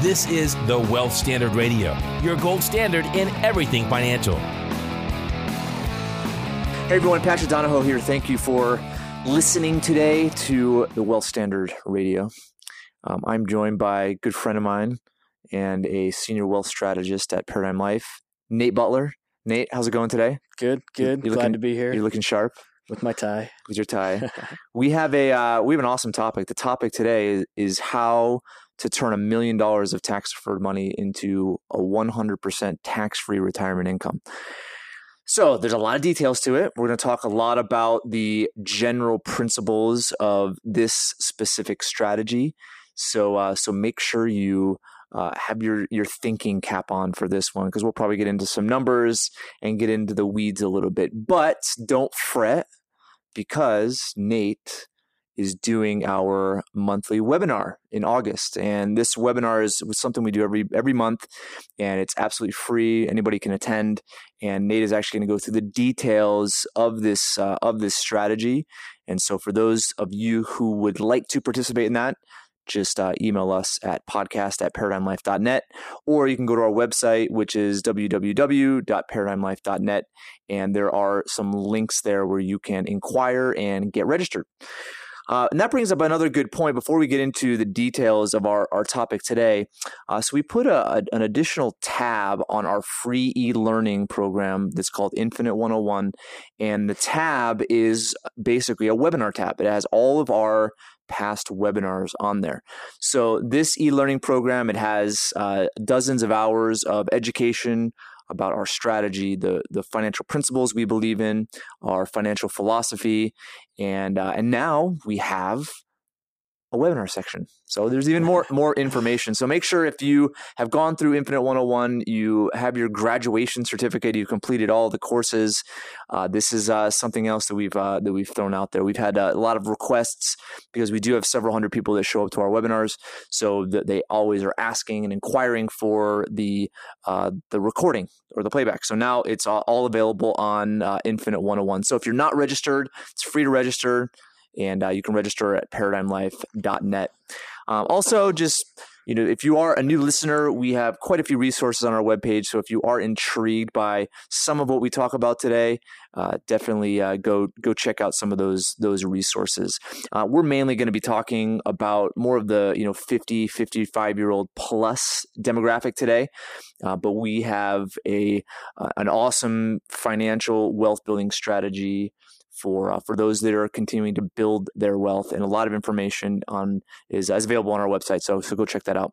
This is the Wealth Standard Radio, your gold standard in everything financial. Hey everyone, Patrick Donohoe here. Thank you for listening today to the Wealth Standard Radio. Um, I'm joined by a good friend of mine and a senior wealth strategist at Paradigm Life, Nate Butler. Nate, how's it going today? Good, good. You Glad looking- to be here You're looking sharp with my tie. with your tie. we have a uh, we have an awesome topic. The topic today is, is how to turn a million dollars of tax deferred money into a 100% tax free retirement income. So there's a lot of details to it. We're going to talk a lot about the general principles of this specific strategy. So uh, so make sure you uh, have your your thinking cap on for this one because we'll probably get into some numbers and get into the weeds a little bit. But don't fret because Nate is doing our monthly webinar in August. And this webinar is something we do every every month and it's absolutely free. Anybody can attend and Nate is actually going to go through the details of this uh, of this strategy. And so for those of you who would like to participate in that, just uh, email us at podcast at paradigmlife.net or you can go to our website which is www.paradigmlife.net and there are some links there where you can inquire and get registered uh, and that brings up another good point before we get into the details of our, our topic today. Uh, so, we put a, a- an additional tab on our free e learning program that's called Infinite 101. And the tab is basically a webinar tab, it has all of our past webinars on there. So, this e learning program, it has uh, dozens of hours of education about our strategy, the, the financial principles we believe in, our financial philosophy, and uh, and now we have a webinar section. So there's even more more information. So make sure if you have gone through Infinite 101, you have your graduation certificate, you've completed all the courses. Uh, this is uh, something else that we've uh, that we've thrown out there. We've had uh, a lot of requests because we do have several hundred people that show up to our webinars, so that they always are asking and inquiring for the uh, the recording or the playback. So now it's all, all available on uh, Infinite 101. So if you're not registered, it's free to register and uh, you can register at paradigmlife.net. Um, also, just you know, if you are a new listener, we have quite a few resources on our webpage. So if you are intrigued by some of what we talk about today, uh, definitely uh, go go check out some of those those resources. Uh, we're mainly going to be talking about more of the you know 50 55 year old plus demographic today, uh, but we have a uh, an awesome financial wealth building strategy for uh, for those that are continuing to build their wealth, and a lot of information on is, is available on our website. So so go check that out.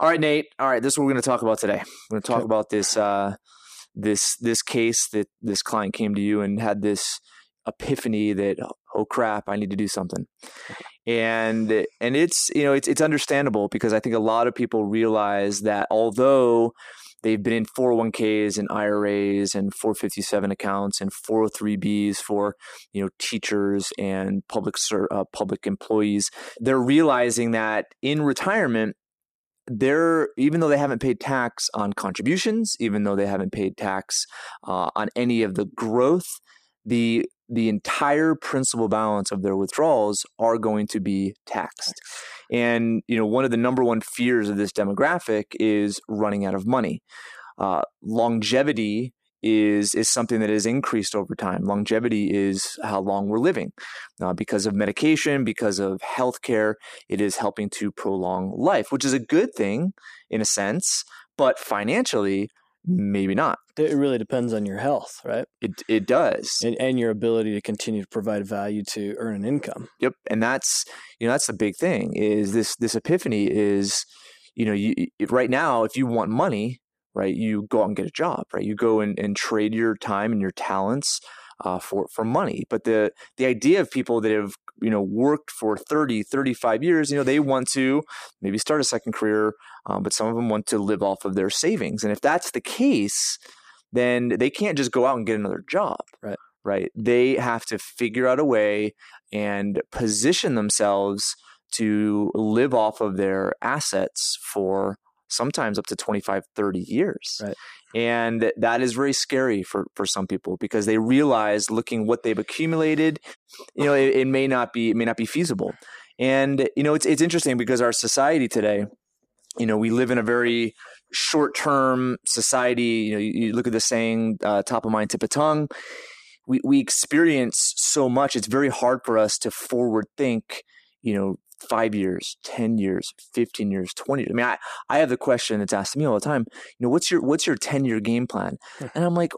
All right, Nate. All right, this is what we're going to talk about today. We're going to talk about this uh, this this case that this client came to you and had this epiphany that oh crap, I need to do something. And and it's you know it's it's understandable because I think a lot of people realize that although they've been in 401ks and IRAs and 457 accounts and 403bs for you know teachers and public uh, public employees. They're realizing that in retirement they're even though they haven't paid tax on contributions even though they haven't paid tax uh, on any of the growth the the entire principal balance of their withdrawals are going to be taxed and you know one of the number one fears of this demographic is running out of money uh, longevity is is something that has increased over time. Longevity is how long we're living. Uh, because of medication, because of healthcare, it is helping to prolong life, which is a good thing in a sense, but financially, maybe not. It really depends on your health, right? It it does. And, and your ability to continue to provide value to earn an income. Yep, and that's you know that's the big thing is this this epiphany is you know you right now if you want money right you go out and get a job right you go and, and trade your time and your talents uh, for for money. But the the idea of people that have you know worked for 30 35 years you know they want to maybe start a second career um, but some of them want to live off of their savings. And if that's the case then they can't just go out and get another job. Right. right? They have to figure out a way and position themselves to live off of their assets for sometimes up to 25 30 years. Right. And that is very scary for for some people because they realize looking what they've accumulated you know it, it may not be it may not be feasible and you know it's it's interesting because our society today you know, we live in a very short term society. You know, you, you, look at the saying, uh, top of mind, tip of tongue. We, we experience so much. It's very hard for us to forward think, you know, five years, 10 years, 15 years, 20 years. I mean, I, I have the question that's asked me all the time, you know, what's your, what's your 10 year game plan? Hmm. And I'm like,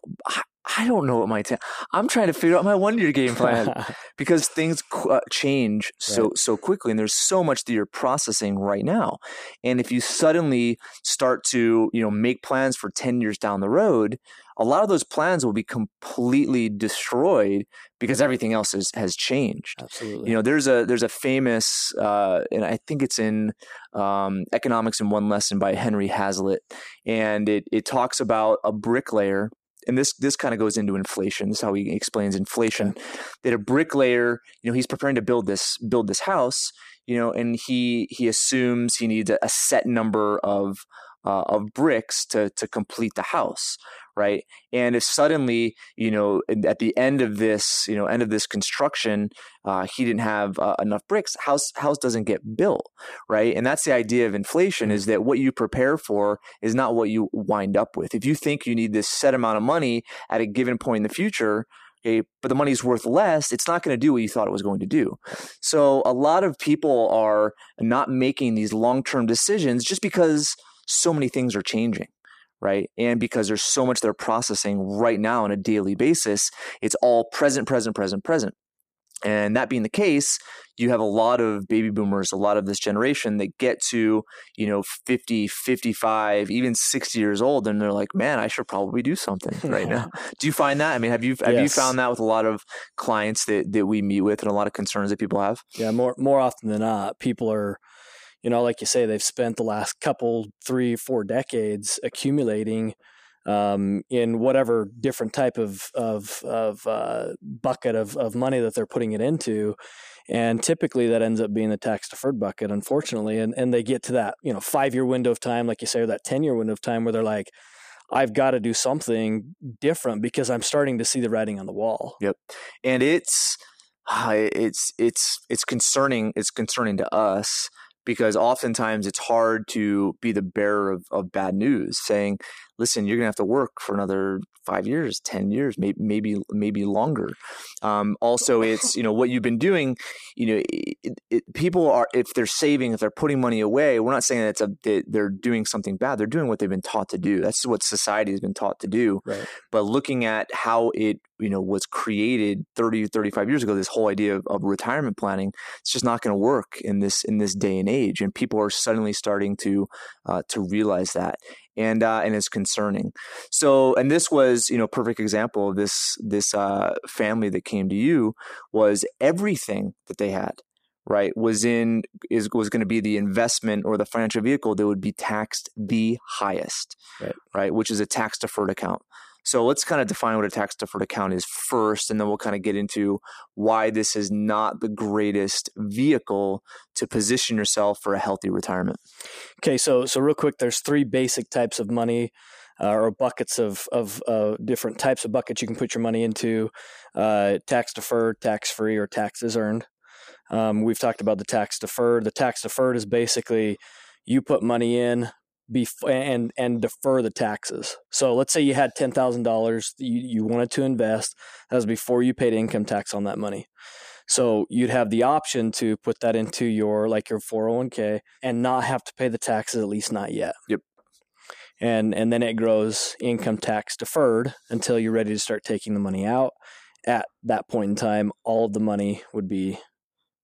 I don't know what my 10, I'm trying to figure out my one year game plan because things uh, change so, right. so quickly and there's so much that you're processing right now. And if you suddenly start to, you know, make plans for 10 years down the road, a lot of those plans will be completely destroyed because everything else is, has changed. Absolutely. You know, there's a there's a famous, uh, and I think it's in um, Economics in One Lesson by Henry Hazlitt, and it it talks about a bricklayer. And this this kind of goes into inflation. This is how he explains inflation. That a bricklayer, you know, he's preparing to build this build this house, you know, and he he assumes he needs a, a set number of uh, of bricks to to complete the house right? And if suddenly you know at the end of this you know end of this construction uh, he didn't have uh, enough bricks house house doesn't get built right? And that's the idea of inflation is that what you prepare for is not what you wind up with. If you think you need this set amount of money at a given point in the future Okay, but the money's worth less, it's not going to do what you thought it was going to do. So a lot of people are not making these long-term decisions just because so many things are changing right? And because there's so much they're processing right now on a daily basis, it's all present, present, present, present. And that being the case, you have a lot of baby boomers, a lot of this generation that get to, you know, 50, 55, even 60 years old and they're like, "Man, I should probably do something right now." do you find that? I mean, have you have yes. you found that with a lot of clients that that we meet with and a lot of concerns that people have? Yeah, more more often than not, people are you know, like you say, they've spent the last couple, three, four decades accumulating um, in whatever different type of of, of uh, bucket of, of money that they're putting it into, and typically that ends up being the tax deferred bucket, unfortunately. And and they get to that you know five year window of time, like you say, or that ten year window of time where they're like, I've got to do something different because I'm starting to see the writing on the wall. Yep, and it's uh, it's it's it's concerning. It's concerning to us because oftentimes it's hard to be the bearer of, of bad news saying listen you're going to have to work for another five years ten years maybe maybe maybe longer. Um, also it's you know what you've been doing you know it, it, people are if they're saving if they're putting money away we're not saying that it's a that they're doing something bad. They're doing what they've been taught to do. That's what society has been taught to do. Right. but looking at how it you know was created 30 35 years ago this whole idea of, of retirement planning it's just not going to work in this in this day and age. And people are suddenly starting to uh, to realize that and uh, and it's concerning. So and this was you know perfect example of this this uh, family that came to you was everything that they had right was in is was going to be the investment or the financial vehicle that would be taxed the highest right, right which is a tax deferred account so let's kind of define what a tax deferred account is first, and then we'll kind of get into why this is not the greatest vehicle to position yourself for a healthy retirement. Okay, so so real quick, there's three basic types of money. Uh, or buckets of of uh, different types of buckets you can put your money into, uh, tax deferred, tax free, or taxes earned. Um, we've talked about the tax deferred. The tax deferred is basically you put money in bef- and and defer the taxes. So let's say you had ten thousand dollars you you wanted to invest. That was before you paid income tax on that money. So you'd have the option to put that into your like your 401k and not have to pay the taxes at least not yet. Yep. And and then it grows income tax deferred until you're ready to start taking the money out. At that point in time, all of the money would be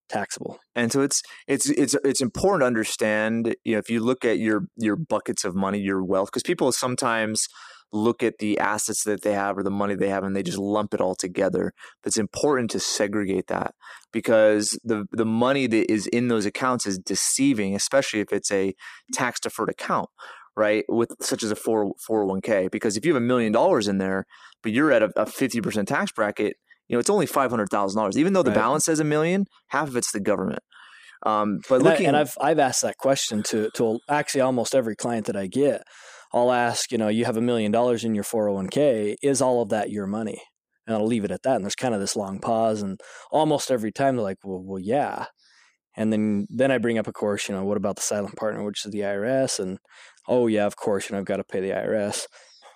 taxable. And so it's it's it's it's important to understand, you know, if you look at your your buckets of money, your wealth, because people sometimes look at the assets that they have or the money they have and they just lump it all together. But it's important to segregate that because the the money that is in those accounts is deceiving, especially if it's a tax deferred account right? With such as a 4, 401k. Because if you have a million dollars in there, but you're at a, a 50% tax bracket, you know, it's only five hundred thousand dollars. Even though the right. balance says a million, half of it's the government. Um, but and looking, I, and I've I've asked that question to to actually almost every client that I get. I'll ask, you know, you have a million dollars in your four hundred one k. Is all of that your money? And I'll leave it at that. And there's kind of this long pause, and almost every time they're like, "Well, well, yeah." And then then I bring up, of course, you know, what about the silent partner, which is the IRS? And oh yeah, of course, you know, I've got to pay the IRS.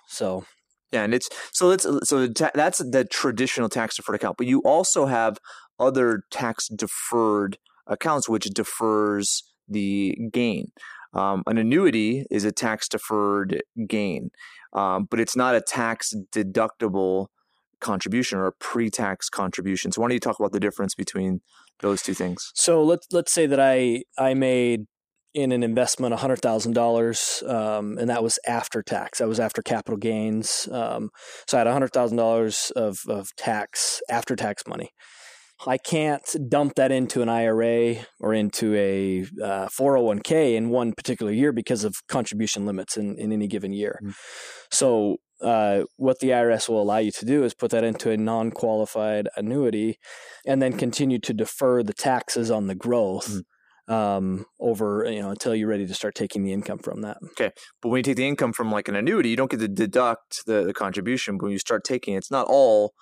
So yeah, and it's so let's so that's the traditional tax deferred account, but you also have other tax deferred accounts which defers the gain. Um, an annuity is a tax deferred gain, um, but it's not a tax deductible contribution or a pre tax contribution. So why don't you talk about the difference between those two things? So let's let's say that I I made in an investment hundred thousand um, dollars, and that was after tax. That was after capital gains. Um, so I had hundred thousand dollars of of tax after tax money. I can't dump that into an IRA or into a uh, 401k in one particular year because of contribution limits in, in any given year. Mm. So, uh, what the IRS will allow you to do is put that into a non qualified annuity and then continue to defer the taxes on the growth. Mm. Um, over you know until you're ready to start taking the income from that. Okay, but when you take the income from like an annuity, you don't get to deduct the, the contribution. But when you start taking, it's not all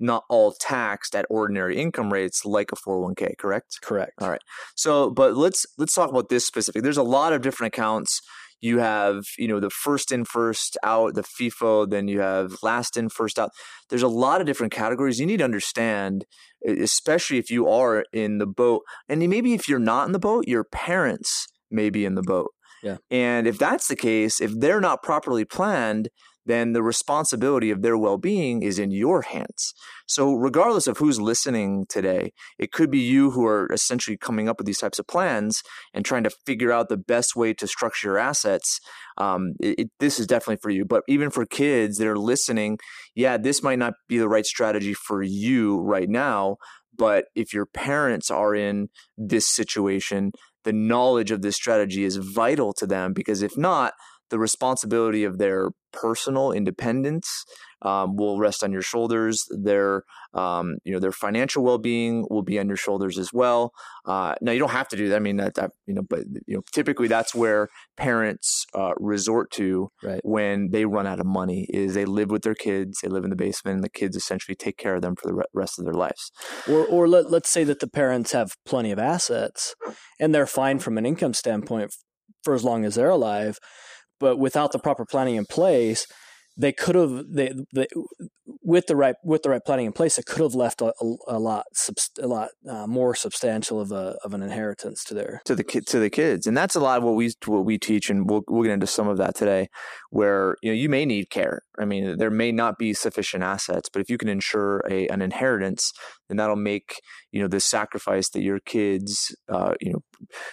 not all taxed at ordinary income rates like a 401k correct correct all right so but let's let's talk about this specific there's a lot of different accounts you have you know the first in first out the fifo then you have last in first out. There's a lot of different categories you need to understand especially if you are in the boat. And maybe if you're not in the boat your parents may be in the boat. Yeah. And if that's the case, if they're not properly planned, then the responsibility of their well being is in your hands. So, regardless of who's listening today, it could be you who are essentially coming up with these types of plans and trying to figure out the best way to structure your assets. Um, it, it, this is definitely for you. But even for kids that are listening, yeah, this might not be the right strategy for you right now. But if your parents are in this situation, the knowledge of this strategy is vital to them because if not, the responsibility of their personal independence um, will rest on your shoulders. Their, um, you know, their financial well-being will be on your shoulders as well. Uh, now, you don't have to do that. I mean, that, that, you know, but you know, typically that's where parents uh, resort to right. when they run out of money. Is they live with their kids, they live in the basement, and the kids essentially take care of them for the rest of their lives. Or, or let, let's say that the parents have plenty of assets, and they're fine from an income standpoint for as long as they're alive but without the proper planning in place, they could have they, they with the right with the right planning in place, it could have left a, a lot a lot uh, more substantial of a of an inheritance to their to the to the kids, and that's a lot of what we what we teach, and we'll we'll get into some of that today, where you know you may need care. I mean, there may not be sufficient assets, but if you can ensure a an inheritance, then that'll make you know the sacrifice that your kids uh, you know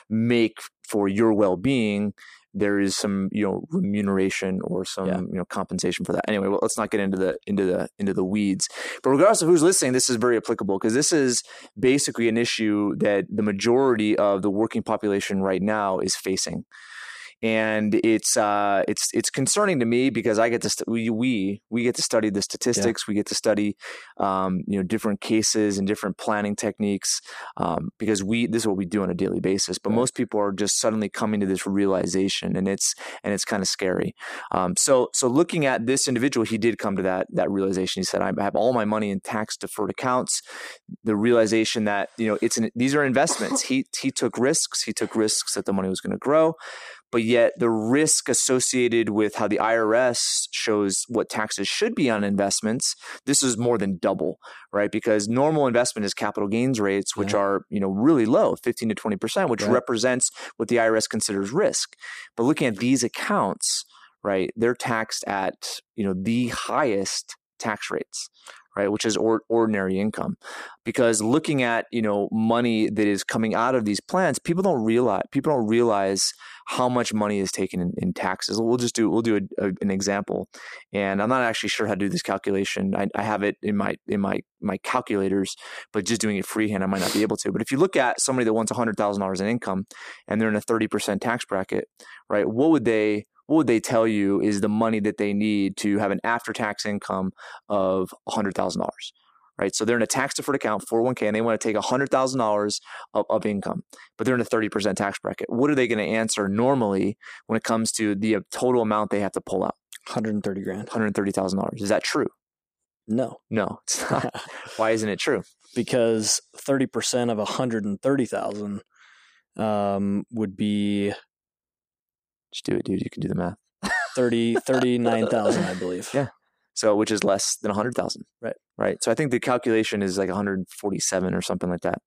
make for your well being there is some you know remuneration or some yeah. you know compensation for that. Anyway, well, let's not get into the into the into the weeds. But regardless of who's listening, this is very applicable because this is basically an issue that the majority of the working population right now is facing and it's uh, it's it's concerning to me because I get to st- we, we we get to study the statistics, yeah. we get to study um, you know different cases and different planning techniques um, because we this is what we do on a daily basis. But right. most people are just suddenly coming to this realization, and it's and it's kind of scary. Um, so so looking at this individual, he did come to that that realization. He said, "I have all my money in tax deferred accounts." The realization that you know it's an, these are investments. he he took risks. He took risks that the money was going to grow but yet the risk associated with how the IRS shows what taxes should be on investments, this is more than double, right? Because normal investment is capital gains rates, which yeah. are, you know, really low, 15 to 20%, which right. represents what the IRS considers risk. But looking at these accounts, right, they're taxed at, you know, the highest tax rates right which is or, ordinary income. Because looking at you know money that is coming out of these plans people don't realize people don't realize how much money is taken in, in taxes. We'll just do we'll do a, a, an example. And i'm not actually sure how to do this calculation. I, I have it in my in my my calculators but just doing it freehand i might not be able to. But if you look at somebody that wants $100000 in income and they're in a 30% tax bracket right what would they what would they tell you is the money that they need to have an after tax income of $100,000? Right. So they're in a tax deferred account, 401k, and they want to take $100,000 of, of income, but they're in a 30% tax bracket. What are they going to answer normally when it comes to the uh, total amount they have to pull out? 130 grand. $130,000. Is that true? No. No, it's not. Why isn't it true? Because 30% of 130,000 um, would be Just do it, dude. You can do the math. 30, 39,000, I believe. Yeah. So, which is less than 100,000. Right. Right. So I think the calculation is like 147 or something like that.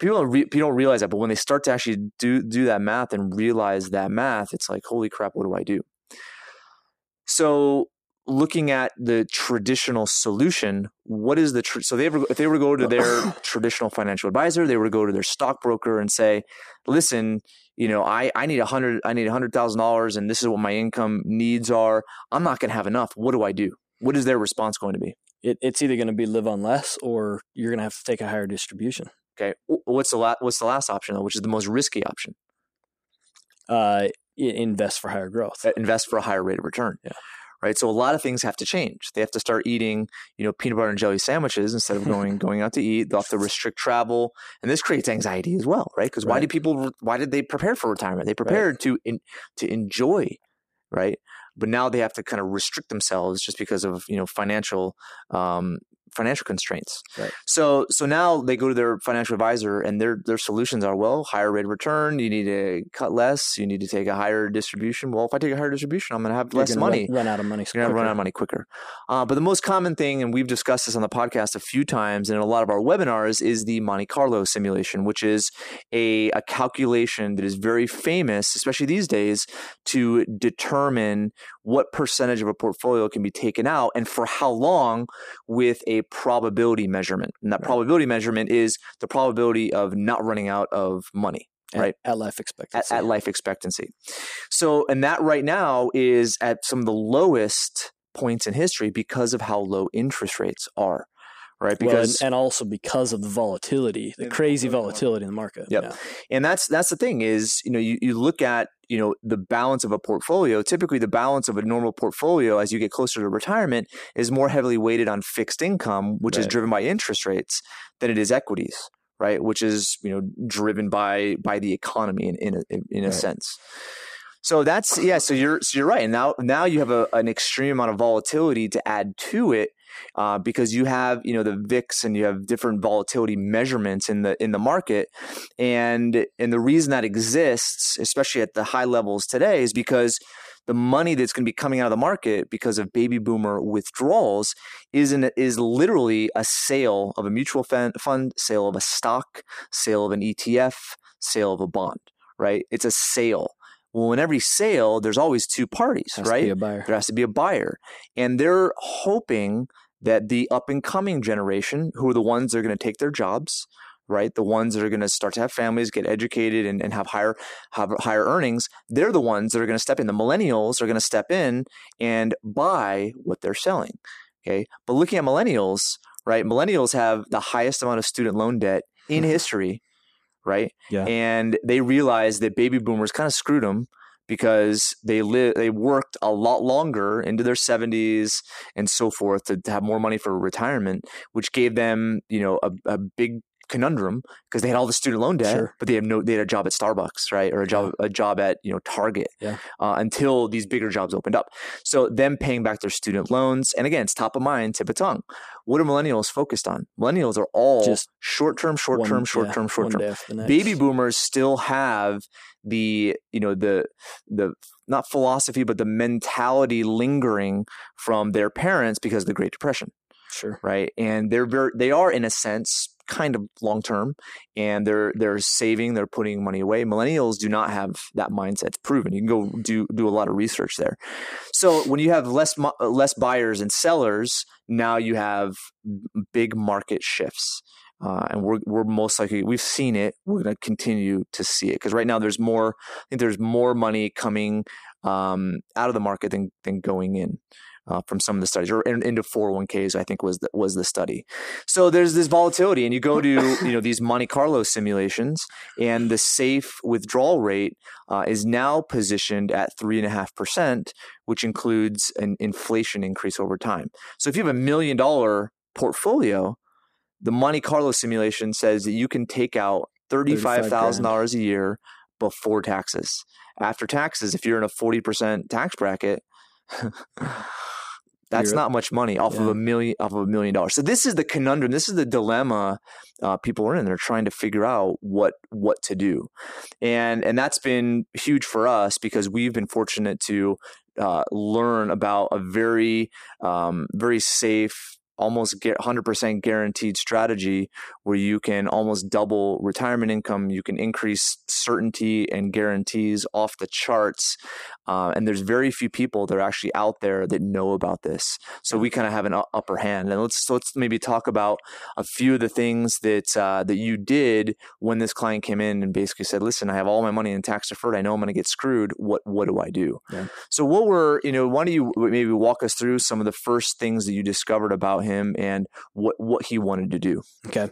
People don't, re- people don't realize that, but when they start to actually do do that math and realize that math, it's like, holy crap, what do I do? So, looking at the traditional solution, what is the tr- so they were, if they were to go to their traditional financial advisor, they were to go to their stockbroker and say, listen, you know, I, I need a hundred I need a hundred thousand dollars, and this is what my income needs are. I'm not going to have enough. What do I do? What is their response going to be? It, it's either going to be live on less or you're going to have to take a higher distribution. Okay, what's the la- what's the last option though, which is the most risky option? Uh, invest for higher growth. Invest for a higher rate of return. Yeah. Right. So a lot of things have to change. They have to start eating, you know, peanut butter and jelly sandwiches instead of going going out to eat. They'll have to restrict travel, and this creates anxiety as well, right? Because why Right. did people? Why did they prepare for retirement? They prepared to in, to enjoy, right? But now they have to kind of restrict themselves just because of you know financial um, financial constraints. Right. So so now they go to their financial advisor and their their solutions are well higher rate of return. You need to cut less. You need to take a higher distribution. Well, if I take a higher distribution, I'm going to have You're less money. Run, run out of money. You're going to run out of money quicker. Uh, but the most common thing, and we've discussed this on the podcast a few times and in a lot of our webinars, is the Monte Carlo simulation, which is a, a calculation that is very famous, especially these days, to determine what percentage of a portfolio can be taken out and for how long with a probability measurement. And that Right. probability measurement is the probability of not running out of money at, right. at life expectancy. at life expectancy. So, and that right now is at some of the lowest points in history because of how low interest rates are, right? Well, and, Because and also because of the volatility, the crazy volatility. volatility in the market. Yep. Yeah. and that's that's the thing is you know you, you look at you know the balance of a portfolio typically the balance of a normal portfolio as you get closer to retirement is more heavily weighted on fixed income which is driven by interest rates than it is equities right? Which is you know driven by by the economy in in a, in a Right. sense. So that's yeah so you're so you're right. And now now you have a, an extreme amount of volatility to add to it uh, because you have you know the VIX and you have different volatility measurements in the in the market, and and the reason that exists, especially at the high levels today, is because the money that's going to be coming out of the market because of baby boomer withdrawals is an, is literally a sale of a mutual fund, fund, sale of a stock, sale of an ETF, sale of a bond. Right? It's a sale. Well, in every sale, there's always two parties, Has right? be a buyer. there has to be a buyer and they're hoping that the up and coming generation who are the ones that are going to take their jobs right? The ones that are going to start to have families get educated and, and have higher have higher earnings they're the ones that are going to step in. The millennials are going to step in and buy what they're selling okay? But looking at millennials right millennials have the highest amount of student loan debt in mm-hmm. history right? Yeah. and they realize that baby boomers kind of screwed them because they live they worked a lot longer into their 70s and so forth to, to have more money for retirement which gave them you know a, a big conundrum because they had all the student loan debt Sure. but they have no they had a job at starbucks right or a job a job at you know target Yeah. uh, until these bigger jobs opened up so them paying back their student loans and again it's top of mind tip of tongue what are millennials focused on millennials are all Just short term short term short yeah, term short term day after the next. baby boomers still have the you know the the not philosophy but the mentality lingering from their parents because of the great depression Sure. right and they're very they are in a sense kind of long term and they're they're saving they're putting money away millennials do not have that mindset it's proven you can go do do a lot of research there so when you have less less buyers and sellers now you have big market shifts uh, and we're we're most likely we've seen it. We're going to continue to see it because right now there's more. I think there's more money coming um, out of the market than than going in. Uh, from some of the studies, or in, into 401ks, I think was the, was the study. So there's this volatility, and you go to you know these Monte Carlo simulations, and the safe withdrawal rate uh, is now positioned at three and a half percent, which includes an inflation increase over time. So if you have a million dollar portfolio, the Monte Carlo simulation says that you can take out $35,000 a year before taxes. After taxes, if you're in a 40% tax bracket, That's You're- not much money off of a million off of a million dollars. So this is the conundrum. This is the dilemma uh, people are in. They're trying to figure out what what to do, and and that's been huge for us because we've been fortunate to uh, learn about a very um, very safe. Almost get 100% guaranteed strategy where you can almost double retirement income. You can increase certainty and guarantees off the charts. Uh, and there's very few people that are actually out there that know about this. So we kind of have an upper hand. And let's so let's maybe talk about a few of the things that uh, that you did when this client came in and basically said, "Listen, I have all my money in tax deferred. I know I'm going to get screwed. What what do I do?" Yeah. So what were you know? Why don't you maybe walk us through some of the first things that you discovered about him and what what he wanted to do? Okay.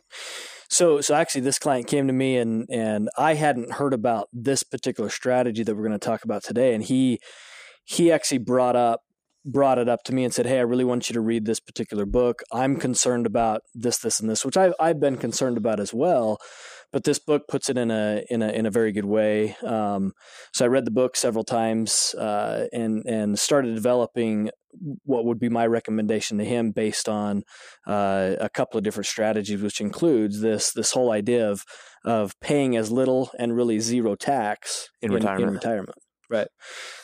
So so actually this client came to me and and I hadn't heard about this particular strategy that we're going to talk about today and he he actually brought up brought it up to me and said, "Hey, I really want you to read this particular book. I'm concerned about this this and this, which I've I've been concerned about as well." But this book puts it in a in a in a very good way. Um, so I read the book several times uh, and and started developing what would be my recommendation to him based on uh, a couple of different strategies, which includes this this whole idea of of paying as little and really zero tax In retirement. In retirement, right?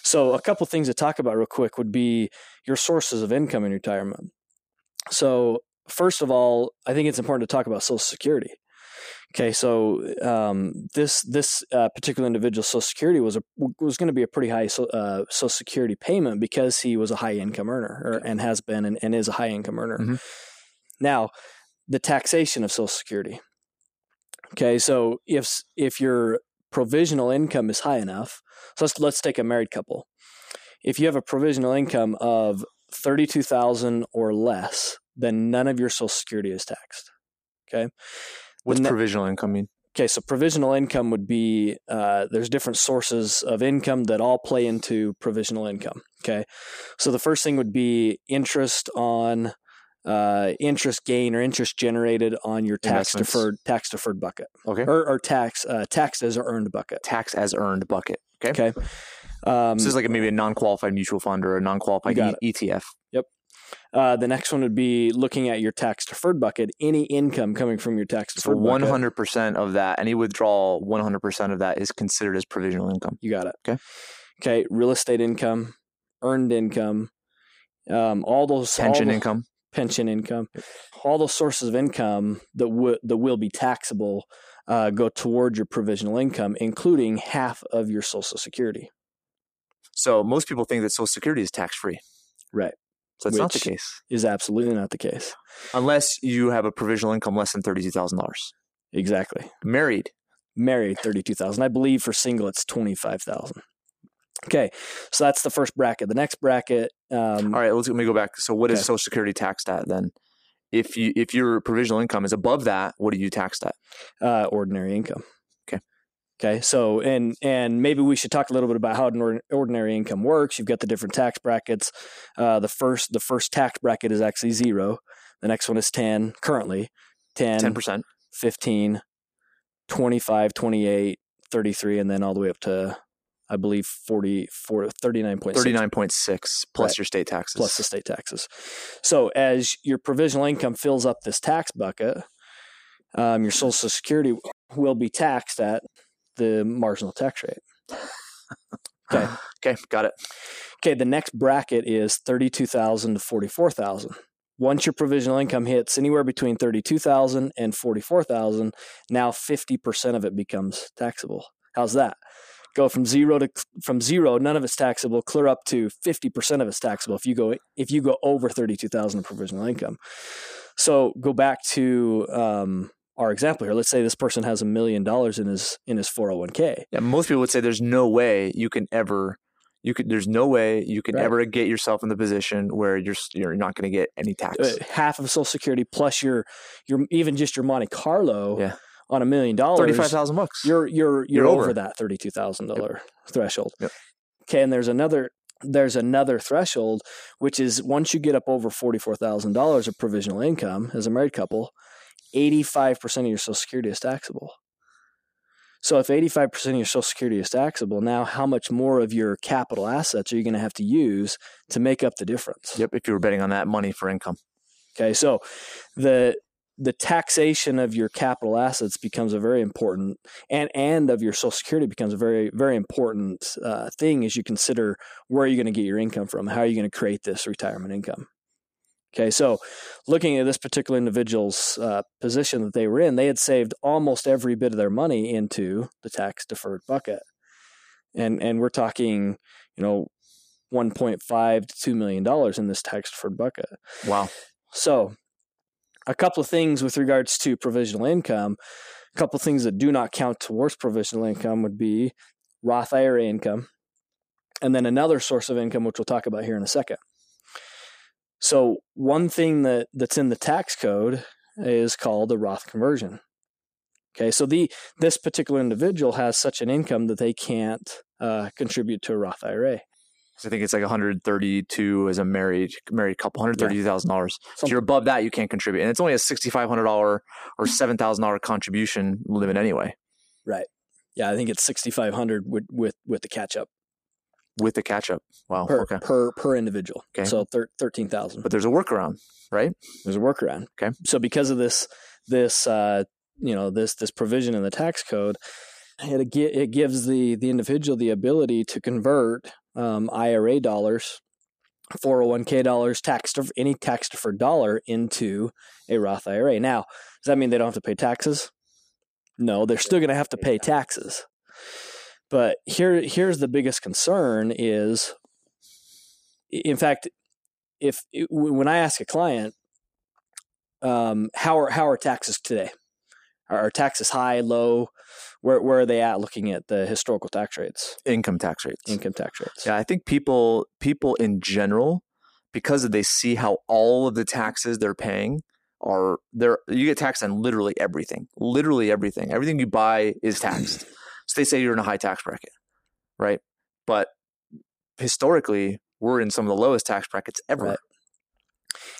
So a couple things to talk about real quick would be your sources of income in retirement. So first of all, I think it's important to talk about Social Security. Okay, so um, this this uh, particular individual Social Security was a was going to be a pretty high so, uh, Social Security payment because he was a high income earner or, and has been and, and is a high income earner. Mhm. Now, the taxation of Social Security. Okay, so if if your provisional income is high enough, so let's let's take a married couple. If you have a provisional income of thirty two thousand or less, then none of your Social Security is taxed. Okay. What's ne- provisional income mean? Okay, so provisional income would be uh, there's different sources of income that all play into provisional income. Okay, so the first thing would be interest on uh, interest gain or interest generated on your tax deferred tax deferred bucket Okay. or, or tax uh, taxed as earned bucket. Tax as earned bucket. Okay. Okay, um, this is like a, maybe a non-qualified mutual fund or a non-qualified e- ETF. Uh, the next one would be looking at your tax deferred bucket. Any income coming from your tax So deferred one bucket. hundred percent of that, any withdrawal, one hundred percent of that is considered as provisional income. You got it. Okay. Okay. Real estate income, earned income, um, all those all Pension the- income. pension income, all those sources of income that w- that will be taxable uh, go toward your provisional income, including half of your Social Security. So most people think that Social Security is tax free. Right. So that's not the case Is absolutely not the case. unless you have a provisional income less than thirty-two thousand dollars. Exactly. Married, Married, thirty-two thousand. I believe for single, it's twenty-five thousand. Okay, so that's the first bracket. The next bracket, um, All right, let's let me go back. So what is Okay. Social Security taxed at then? If you if your provisional income is above that, what are you taxed at? uh, ordinary income. Okay. So, and and maybe we should talk a little bit about how an ordinary income works. You've got the different tax brackets. Uh, the first the first tax bracket is actually zero. The next one is ten. Currently, 10, Ten percent. 15, 25, 28, 33, and then all the way up to I believe 40, 40 39.6 Thirty-nine point six plus Right. your state taxes. plus the state taxes. So as your provisional income fills up this tax bucket, um, your Social Security will be taxed at the marginal tax rate. Okay. okay, got it. Okay, the next bracket is thirty-two thousand to forty-four thousand. Once your provisional income hits anywhere between thirty-two thousand and forty-four thousand, now fifty percent of it becomes taxable. How's that? Go from zero to from zero, none of it's taxable, clear up to fifty percent of it's taxable if you go if you go over thirty-two thousand in provisional income. So go back to um, our example here. Let's say this person has a million dollars in his in his four hundred one k. Yeah, most people would say there's no way you can ever you could there's no way you can Right. ever get yourself in the position where you're you're not going to get any tax. uh, half of Social Security plus your your even just your Monte Carlo Yeah. on a million dollars. Thirty-five thousand bucks. You're you're You're you're, over. over. that thirty two thousand dollar threshold. Yep. Okay, and there's another there's another threshold which is once you get up over forty four thousand dollars of provisional income as a married couple, eighty five percent of your Social Security is taxable. So if 85% of your Social Security is taxable, now how much more of your capital assets are you going to have to use to make up the difference? Yep. If you were betting on that money for income. Okay, so the the taxation of your capital assets becomes a very important and and of your social security becomes a very very important uh, thing as you consider where are you going to get your income from how are you going to create this retirement income okay so looking at this particular individual's uh, position that they were in they had saved almost every bit of their money into the tax deferred bucket and and we're talking you know 1.5 to 2 million dollars in this tax deferred bucket Wow. so, a couple of things with regards to provisional income. A couple of things that do not count towards provisional income would be Roth IRA income, and then another source of income, which we'll talk about here in a second. So, one thing that, that's in the tax code is called a Roth conversion. Okay, so the this particular individual has such an income that they can't uh, contribute to a Roth IRA. So I think it's like 132 as a married married couple, 132 thousand dollars. If you're above that, you can't contribute, and it's only a 6,500 dollar or seven thousand dollar contribution limit anyway, Right. Yeah, I think it's sixty five hundred with, with with the catch up with the catch up. Wow. per okay. per per individual. Okay. So thir- thirteen thousand. But there's a workaround, right? There's a workaround. Okay. So because of this this uh, you know this this provision in the tax code, it it gives the the individual the ability to convert um, IRA dollars. 401k dollars, tax def- any tax deferred dollar into a Roth IRA. Now, does that mean they don't have to pay taxes? No, they're still going to have to pay taxes. But here, here's the biggest concern: is, in fact, if when I ask a client, um, how are how are taxes today? Are, are taxes high, low? Where where are they at? Looking at the historical tax rates, Income tax rates. income tax rates. Yeah, I think people people in general, because they see how all of the taxes they're paying are there. You get taxed on literally everything. Literally everything. Everything you buy is taxed. So they say you're in a high tax bracket, right? But historically, we're in some of the lowest tax brackets ever. Right.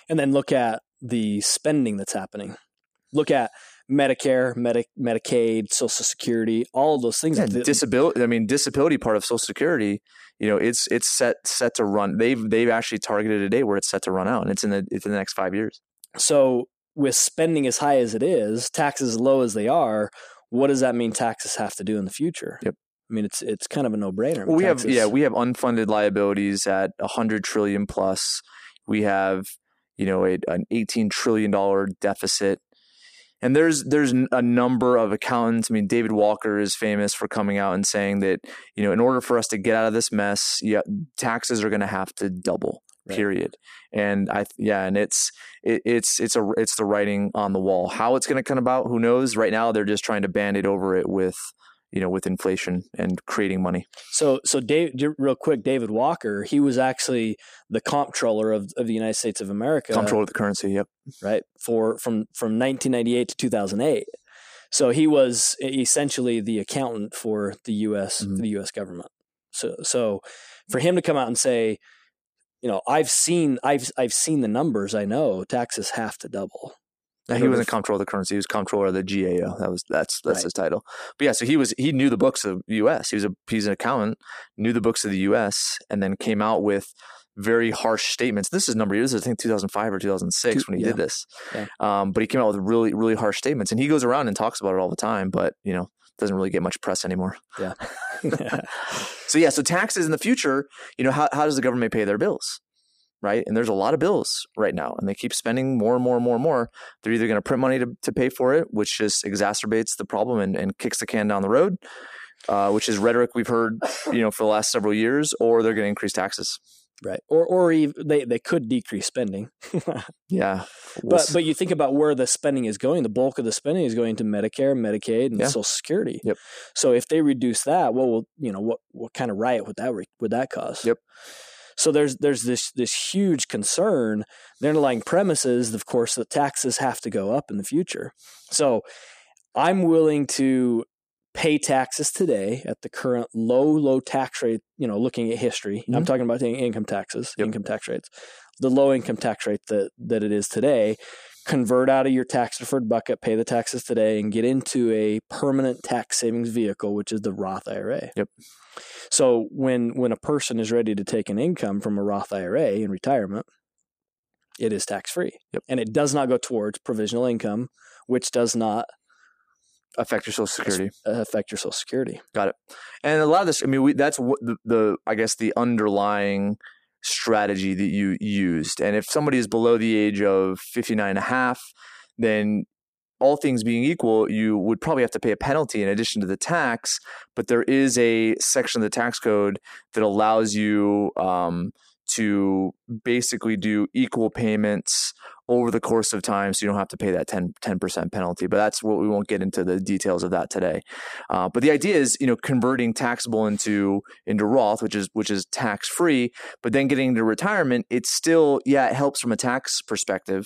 and then look at the spending that's happening. Look at Medicare, Medi- Medicaid, Social Security, all of those things. Yeah, The- disability. I mean, disability part of Social Security. You know, it's it's set set to run. They've they've actually targeted a date where it's set to run out, and it's in the it's in the next five years. so with spending as high as it is, taxes as low as they are, what does that mean taxes have to do in the future? Yep. I mean, it's it's kind of a no brainer. Well, we have yeah, we have unfunded liabilities at a hundred trillion plus. We have you know a, an eighteen trillion dollar deficit, and there's there's a number of accountants. I mean, David Walker is famous for coming out and saying that you know in order for us to get out of this mess, yeah, taxes are going to have to double. Right. Period. And I yeah, and it's it, it's it's a it's the writing on the wall. How it's going to come about, who knows? Right now, they're just trying to band it over it with you know with inflation and creating money. So, so Dave, real quick, David Walker, he was actually the comptroller of, of the United States of America, Comptroller of the currency. Yep. right? For from from 1998 to 2008. So he was essentially the accountant for the U.S. Mhm. the U.S. government. So, so for him to come out and say, you know, I've seen I've I've seen the numbers. I know taxes have to double. No, he wasn't comptroller of the currency. He was comptroller of the GAO. That was that's that's Right. his title. But yeah, so he was he knew the books of the U.S. He was a he's an accountant, knew the books of the U.S. and then came out with very harsh statements. This is number years. I think 2005 or 2006 when he yeah. did this. Yeah. Um, but he came out with really really harsh statements, and he goes around and talks about it all the time. But you know, doesn't really get much press anymore. Yeah. so yeah, so taxes in the future, you know, how how does the government pay their bills? Right. And there's a lot of bills right now, and they keep spending more and more and more and more. They're either going to print money to, to pay for it, which just exacerbates the problem and, and kicks the can down the road, uh, which is rhetoric we've heard, you know, for the last several years, or they're going to increase taxes. Right. Or or even they they could decrease spending. Yeah. We'll But s- but you think about where the spending is going. The bulk of the spending is going to Medicare, Medicaid, and Yeah. Social Security. Yep. So if they reduce that, what will you know what what kind of riot would that re- would that cause? Yep. So there's there's this this huge concern. The underlying premise is, of course, that taxes have to go up in the future. So I'm willing to pay taxes today at the current low low tax rate. You know, looking at history, I'm Mhm. talking about income taxes, Yep. income tax rates, the low income tax rate that that it is today convert out of your tax deferred bucket, pay the taxes today, and get into a permanent tax savings vehicle, which is the Roth IRA. Yep. So when when a person is ready to take an income from a Roth IRA in retirement, it is tax free. Yep. And it does not go towards provisional income, which does not affect your social security. Affect your social security. got it. And a lot of this i mean we, that's what the, the i guess the underlying strategy that you used. And if somebody is below the age of 59 and a half then all things being equal you would probably have to pay a penalty in addition to the tax. But there is a section of the tax code that allows you um, to basically do equal payments over the course of time so you don't have to pay that 10, percent penalty but that's what we won't get into the details of that today uh, but the idea is you know converting taxable into into roth which is which is tax free but then getting into retirement it's still yeah it helps from a tax perspective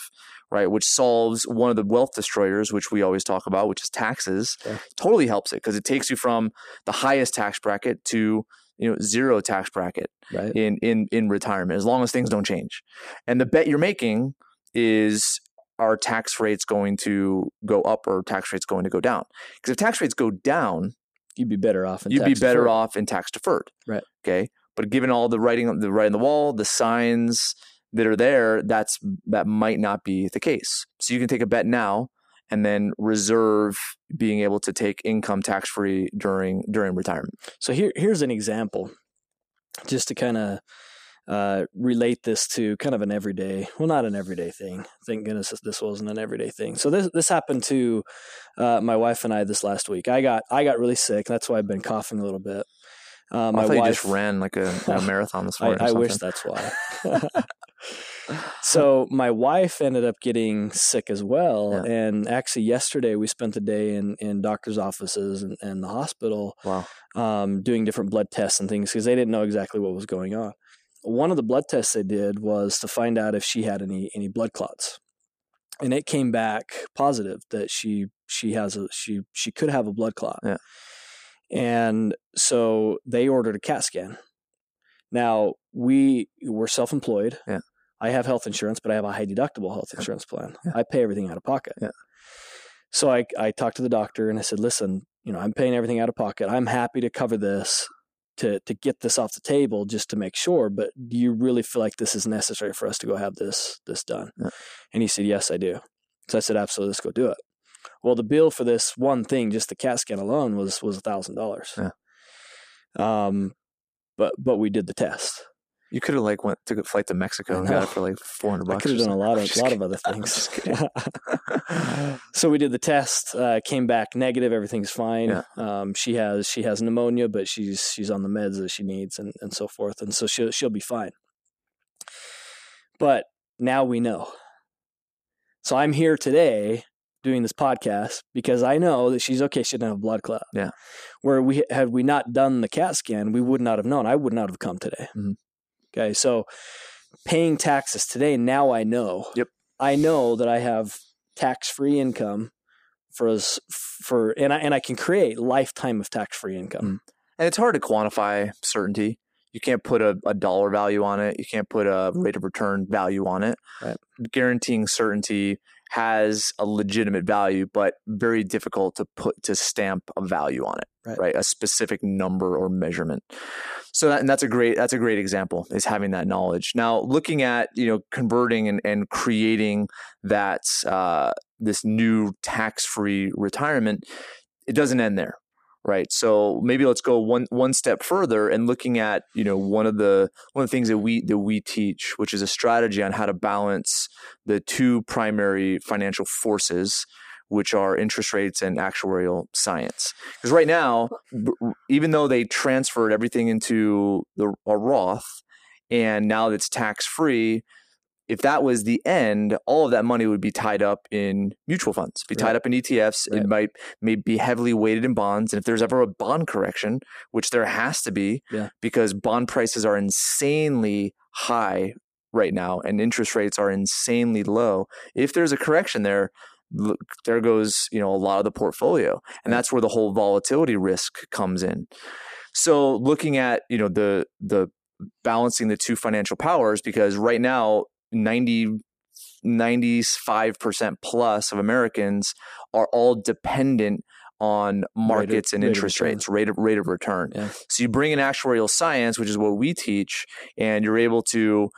right which solves one of the wealth destroyers which we always talk about which is taxes Yeah. totally helps it because it takes you from the highest tax bracket to you know zero tax bracket Right. in in in retirement as long as things don't change and the bet you're making is are tax rates going to go up or tax rates going to go down? Because if tax rates go down You'd be better off in you'd be tax better deferred. off in tax deferred. Right. okay? But given all the writing the writing on the wall the signs that are there that's that might not be the case. So you can take a bet now and then reserve being able to take income tax free during during retirement. So here, here's an example, just to kind of uh, relate this to kind of an everyday, well, not an everyday thing. Thank goodness this- this wasn't an everyday thing. So this this happened to uh, my wife and I this last week. I got I got really sick. That's why I've been coughing a little bit. Uh, my I thought wife, you just ran like a, a marathon this morning. or I wish that's why. so my wife ended up getting sick as well, Yeah. and actually yesterday we spent the day in in doctors' offices and, and the hospital Wow. um, doing different blood tests and things because they didn't know exactly what was going on. One of the blood tests they did was to find out if she had any any blood clots, and it came back positive that she she has a she she could have a blood clot. Yeah. And so they ordered a CAT scan. Now we were self employed. Yeah. I have health insurance, but I have a high deductible health insurance plan. Yeah. I pay everything out of pocket. Yeah. So I, I talked to the doctor and I said, listen, you know, I'm paying everything out of pocket. I'm happy to cover this to to get this off the table just to make sure. But do you really feel like this is necessary for us to go have this this done? Yeah. And he said, yes, I do. So I said, absolutely, let's go do it. Well, the bill for this one thing, just the CAT scan alone, was was a thousand dollars. Um, but but we did the test. You could have like went took a flight to Mexico and got it for like four hundred bucks. I could have done a lot of just lot kidding. of other things. so we did the test. Uh, came back negative. Everything's fine. Yeah. Um, she has she has pneumonia, but she's she's on the meds that she needs and, and so forth, and so she'll she'll be fine. But now we know. So I'm here today doing this podcast because I know that she's okay. She didn't have a blood clot. Yeah. Where we had we not done the CAT scan, we would not have known. I would not have come today. Mhm. Okay, so paying taxes today, now I know. Yep. I know that I have tax free income for us for and I and I can create lifetime of tax free income. Mm. and it's hard to quantify certainty. You can't put a, a dollar value on it. You can't put a mm. rate of return value on it. Right. Guaranteeing certainty has a legitimate value, but very difficult to put to stamp a value on it. Right. A specific number or measurement. So that, and that's a great that's a great example is having that knowledge. Now looking at you know converting and, and creating that uh, this new tax free retirement, it doesn't end there right? So maybe let's go one one step further and looking at you know one of the one of the things that we that we teach which is a strategy on how to balance the two primary financial forces which are interest rates and actuarial science. Because right now even though they transferred everything into the a Roth and now that's tax free if that was the end, all of that money would be tied up in mutual funds, be tied Right. up in ETFs. Right. It might may be heavily weighted in bonds. And if there's ever a bond correction, which there has to be, Yeah. because bond prices are insanely high right now and interest rates are insanely low. If there's a correction there, look, there goes you know a lot of the portfolio, and that's where the whole volatility risk comes in. So looking at you know the the balancing the two financial powers because right now 90 95% plus of Americans are all dependent on markets and rate interest rates, rate of rate of return. Yeah. So you bring in actuarial science, which is what we teach, and you're able to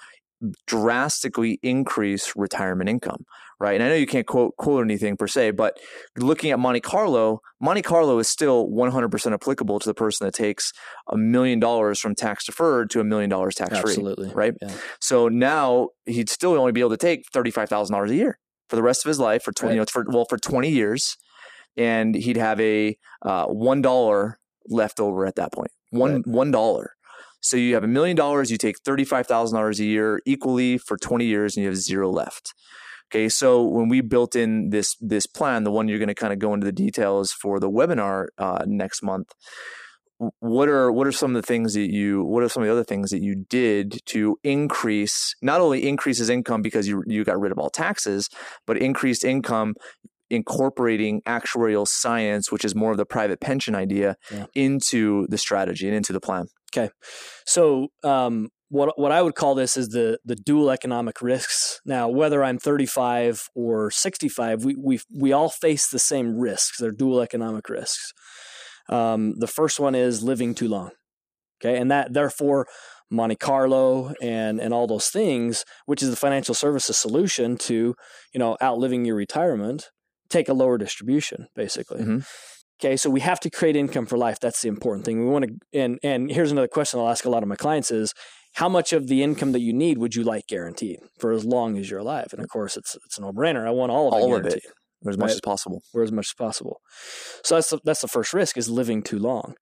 drastically increase retirement income, right? And I know you can't quote quote anything per se, but looking at Monte Carlo, Monte Carlo is still 100% applicable to the person that takes a million dollars from tax deferred to a million dollars tax free, Absolutely. right? Yeah. So now he'd still only be able to take $35,000 a year for the rest of his life for 20 you know, for well for 20 years and he'd have a uh, $1 left over at that point. One Right. one dollar. So you have a million dollars, you take thirty-five thousand dollars a year equally for twenty years, and you have zero left. Okay, so when we built in this this plan, the one you're going to kind of go into the details for the webinar uh, next month. What are what are some of the things that you what are some of the other things that you did to increase not only increase his income because you you got rid of all taxes, but increased income incorporating actuarial science, which is more of the private pension idea, Yeah. into the strategy and into the plan. Okay so, um, what what I would call this is the the dual economic risks. Now, whether I'm 35 or 65, we we we all face the same risks. They're dual economic risks. Um, the first one is living too long. Okay, and that therefore Monte Carlo and and all those things, which is the financial services solution to you know outliving your retirement, take a lower distribution basically. Mhm. Okay, so we have to create income for life. That's the important thing. We want to, and and here's another question I'll ask a lot of my clients is, how much of the income that you need would you like guaranteed for as long as you're alive? And of course, it's it's a no brainer. I want all of it All of it. guaranteed, as much Right. as possible. or as much as possible. So that's the, that's the first risk is living too long.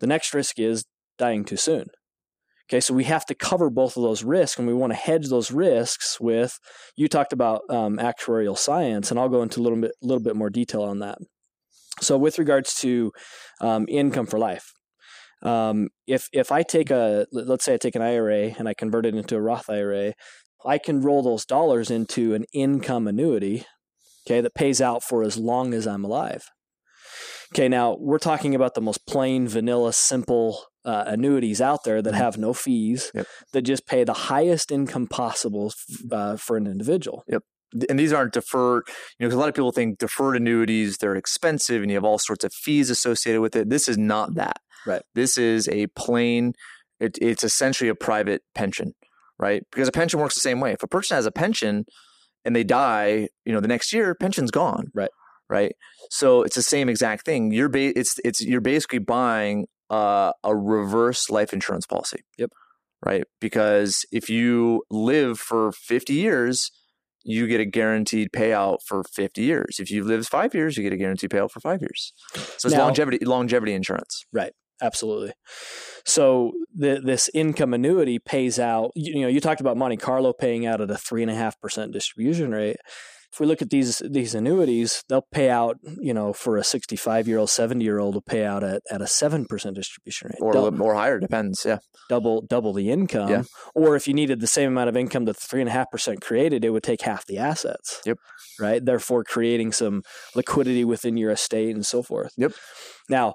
The next risk is dying too soon. Okay, so we have to cover both of those risks, and we want to hedge those risks with. You talked about um, actuarial science, and I'll go into a little bit, little bit more detail on that. So, with regards to um, income for life, um, if if I take a let's say I take an IRA and I convert it into a Roth IRA, I can roll those dollars into an income annuity, okay, that pays out for as long as I'm alive. Okay, now we're talking about the most plain, vanilla, simple uh, annuities out there that Mhm. have no fees, Yep. that just pay the highest income possible uh, for an individual. Yep. And these aren't deferred you know a lot of people think deferred annuities they're expensive and you have all sorts of fees associated with it this is not that Right. this is a plain it, it's essentially a private pension right because a pension works the same way if a person has a pension and they die you know the next year pension's gone Right. right so it's the same exact thing you're ba- it's it's you're basically buying uh, a reverse life insurance policy Yep. right because if you live for 50 years you get a guaranteed payout for 50 years. If you live five years, you get a guaranteed payout for five years. So it's Now- longevity longevity insurance. Absolutely. So the, this income annuity pays out. You, know, you talked about Monte Carlo paying out at a three and a half percent distribution rate. If we look at these these annuities, they'll pay out. You know, for a sixty five year old, seventy year old, will pay out at, at a seven percent distribution rate, Or a Dou- more higher, depends. Yeah. double double the income. Yeah. Or if you needed the same amount of income that the three and a half percent created, it would take half the assets. Yep. Right. Therefore, creating some liquidity within your estate and so forth. Yep. Now,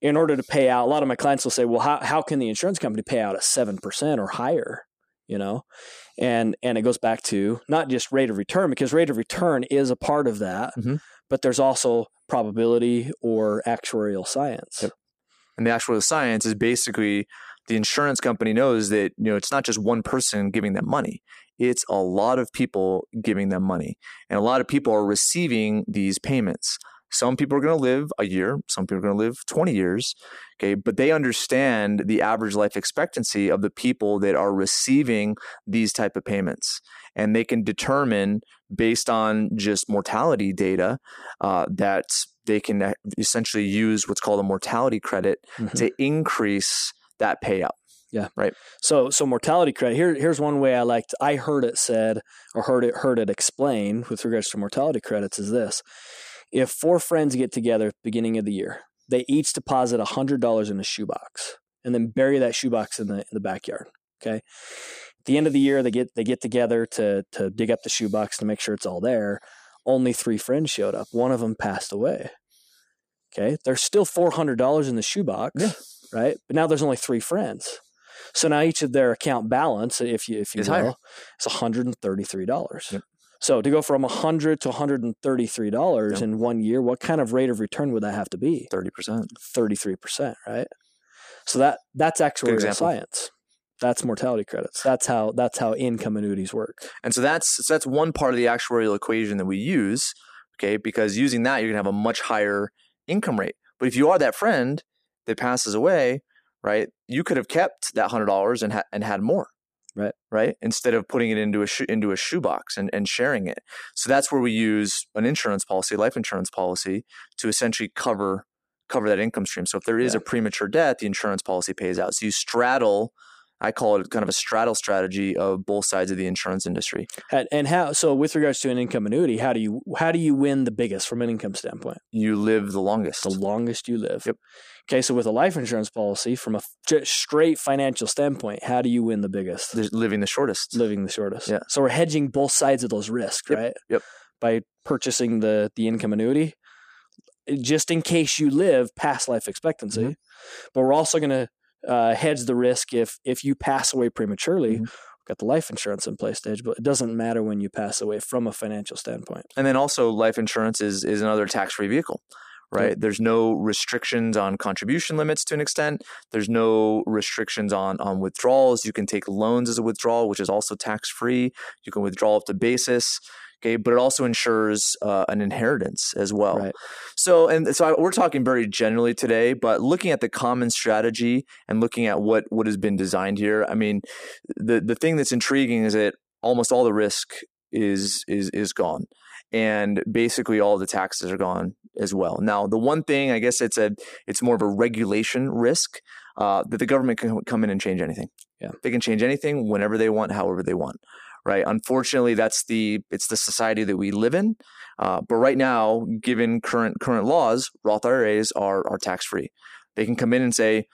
in order to pay out, a lot of my clients will say, "Well, how how can the insurance company pay out seven percent or higher?" You know, and and it goes back to not just rate of return because rate of return is a part of that, Mhm. but there's also probability or actuarial science. Yep. And the actuarial science is basically the insurance company knows that you know it's not just one person giving them money. It's a lot of people giving them money. And a lot of people are receiving these payments. Some people are going to live a year, some people are going to live 20 years, okay, but they understand the average life expectancy of the people that are receiving these type of payments. And they can determine based on just mortality data uh, that they can essentially use what's called a mortality credit Mhm. to increase that payout. Yeah. Right. So so mortality credit. Here here's one way I liked. I heard it said or heard it heard it explained with regards to mortality credits is this: if four friends get together at the beginning of the year, they each deposit hundred dollars in a shoebox and then bury that shoebox in the in the backyard. Okay. At the end of the year, they get they get together to to dig up the shoebox to make sure it's all there. Only three friends showed up. One of them passed away. Okay, there's still four hundred dollars in the shoebox, Yeah. right? But now there's only three friends. So now each of their account balance, if you if you Is will, higher. is one hundred and thirty three dollars. Yep. So to go from 100 to 133 dollars Yep. in one year, what kind of rate of return would that have to be? Thirty percent. 33 percent, right? So that that's actuarial science. That's mortality credits. That's how that's how income annuities work. And so that's so that's one part of the actuarial equation that we use. Okay, because using that you're gonna have a much higher income rate. But if you are that friend that passes away, right, you could have kept that hundred dollars and ha- and had more. Right. Right. Instead of putting it into a sho- into a shoebox and, and sharing it. So that's where we use an insurance policy, life insurance policy, to essentially cover cover that income stream. So if there is Yeah. a premature death, the insurance policy pays out. So you straddle. I call it kind of a straddle strategy of both sides of the insurance industry. And, how so with regards to an income annuity, how do you how do you win the biggest from an income standpoint? You live the longest. The longest you live. Yep. Okay, so with a life insurance policy, from a straight financial standpoint, how do you win the biggest? There's living the shortest. living the shortest. Yeah. So we're hedging both sides of those risks, Yep, right? yep. By purchasing the the income annuity, just in case you live past life expectancy. Mhm. But we're also going to uh, hedge the risk if if you pass away prematurely. Mhm. We've got the life insurance in place hedge, but it doesn't matter when you pass away from a financial standpoint. And then also life insurance is is another tax free vehicle. Right. There's no restrictions on contribution limits to an extent. There's no restrictions on on withdrawals. You can take loans as a withdrawal, which is also tax free. You can withdraw up to basis. Okay, but it also ensures uh, an inheritance as well. Right. So, and so I, we're talking very generally today, but looking at the common strategy and looking at what what has been designed here, I mean, the the thing that's intriguing is that almost all the risk is is is gone, and basically all the taxes are gone as well. Now, the one thing I guess it's a it's more of a regulation risk uh, that the government can come in and change anything. Yeah. they can change anything whenever they want, however they want. Right. Unfortunately, that's the it's the society that we live in. Uh, but right now, given current current laws, Roth IRAs are are tax free. They can come in and say,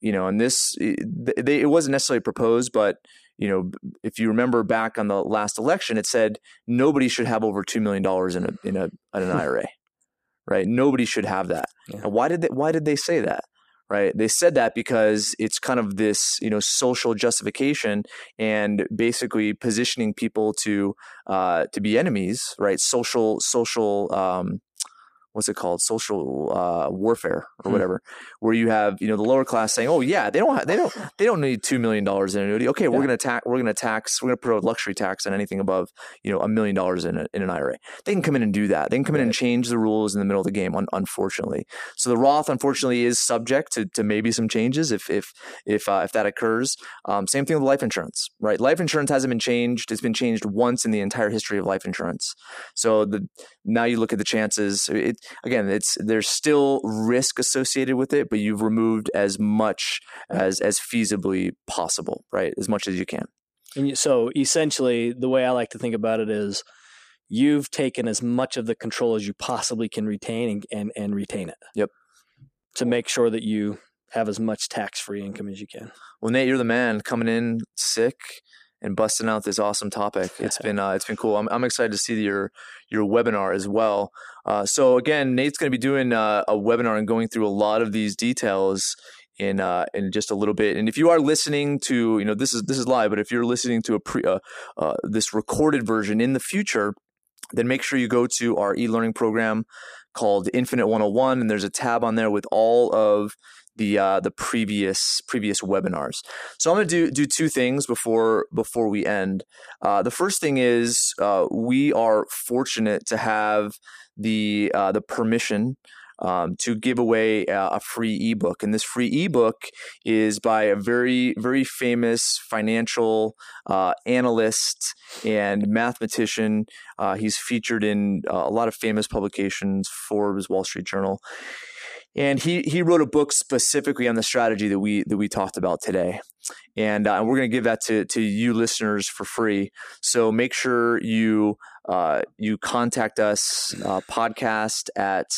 you know, and this they, it wasn't necessarily proposed, but you know, if you remember back on the last election, it said nobody should have over two million dollars in a in a in an IRA, right? Nobody should have that. Yeah. And why did they why did they say that? Right? They said that because it's kind of this you know social justification and basically positioning people to uh, to be enemies, right? Social social um, what's it called? Social uh, warfare or Hmm. whatever where you have you know the lower class saying oh yeah they don't ha- they don't they don't need two million dollars in annuity. Okay we're gonna tax we're gonna tax we're gonna put a luxury tax on anything above you know a million dollars in in an IRA they can come in and do that. They can come in and change the rules in the middle of the game un- unfortunately. So the Roth unfortunately is subject to, to maybe some changes if if if uh, if that occurs. Um, same thing with life insurance right? Life insurance hasn't been changed. It's been changed once in the entire history of life insurance. So the now you look at the chances it, again it's there's still risk associated with it but you've removed as much as as feasibly possible right as much as you can And so essentially, the way I like to think about it is you've taken as much of the control as you possibly can retain and, and, and retain it. Yep. To make sure that you have as much tax free income as you can. well nate you're the man coming in sick and busting out this awesome topic. It's been uh, it's been cool. I'm, I'm excited to see your your webinar as well. Uh, so again nate's going to be doing uh, a webinar and going through a lot of these details in uh, in just a little bit. And if you are listening to, you know, this is this is live, but if you're listening to a pre uh, uh, this recorded version in the future, then make sure you go to our e-learning program called Infinite 101, and there's a tab on there with all of the uh, the previous previous webinars. So I'm going to do do two things before before we end. Uh, the first thing is uh, we are fortunate to have the uh, the permission um, to give away a, free ebook. And this free ebook is by a very, very famous financial uh, analyst and mathematician. Uh, he's featured in a lot of famous publications, Forbes, Wall Street Journal. And he, he wrote a book specifically on the strategy that we that we talked about today, and uh, we're going to give that to, to you listeners for free. So make sure you uh, you contact us uh, podcast at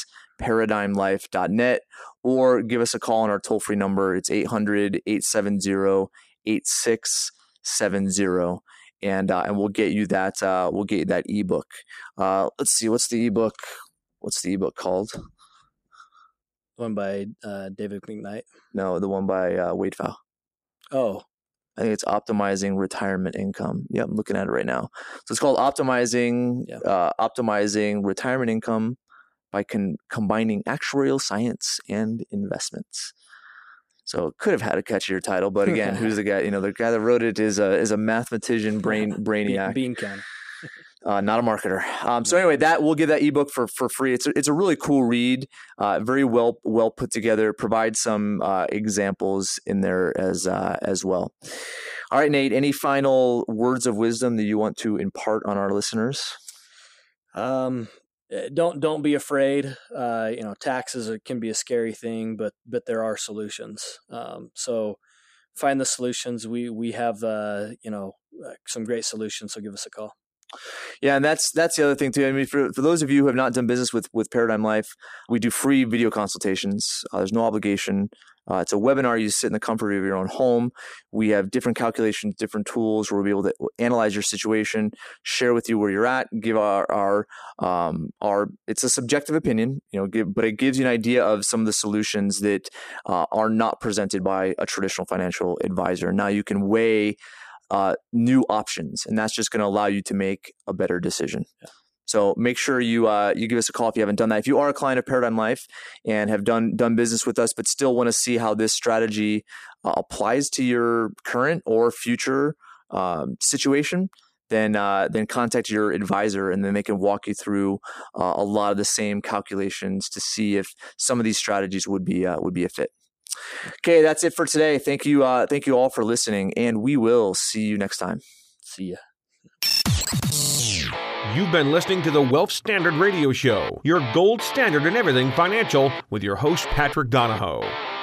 paradigmlife.net or give us a call on our toll free number. It's 800 870 8670. And, uh, and we'll get you that uh, we'll get you that ebook. Uh, let's see, what's the ebook? What's the ebook called? One by uh, David McKnight. No, the one by uh, Wade Pfau. Oh, I think it's optimizing retirement income. Yeah, I'm looking at it right now. So it's called optimizing Yeah. uh, optimizing retirement income by con- combining actuarial science and investments. So it could have had a catchier title, but again, who's the guy? You know, the guy that wrote it is a is a mathematician, brain brainiac Bean, bean can. Uh, not a marketer. Um, so anyway, that we'll give that ebook for for free. It's a, it's a really cool read, uh, very well well put together. Provides some uh, examples in there as uh, as well. All right, Nate. Any final words of wisdom that you want to impart on our listeners? Um, eh, don't don't be afraid. Uh, you know, taxes can be a scary thing, but but there are solutions. Um, so find the solutions. We we have uh, you know some great solutions. So give us a call. Yeah, and that's that's the other thing too. I mean, for for those of you who have not done business with with Paradigm Life, we do free video consultations. Uh, there's no obligation. Uh, it's a webinar. You sit in the comfort of your own home. We have different calculations, different tools where we'll be able to analyze your situation, share with you where you're at, give our our um, our. It's a subjective opinion, you know, give, but it gives you an idea of some of the solutions that uh, are not presented by a traditional financial advisor. Now you can weigh uh, new options, and that's just going to allow you to make a better decision. So make sure you uh, you give us a call if you haven't done that. If you are a client of Paradigm Life and have done done business with us, but still want to see how this strategy uh, applies to your current or future um, situation, then uh, then contact your advisor, and then they can walk you through uh, a lot of the same calculations to see if some of these strategies would be uh, would be a fit. Okay, that's it for today. Thank you, uh, thank you all for listening, and we will see you next time. See ya. You've been listening to the Wealth Standard Radio Show, your gold standard in everything financial, with your host, Patrick Donohoe.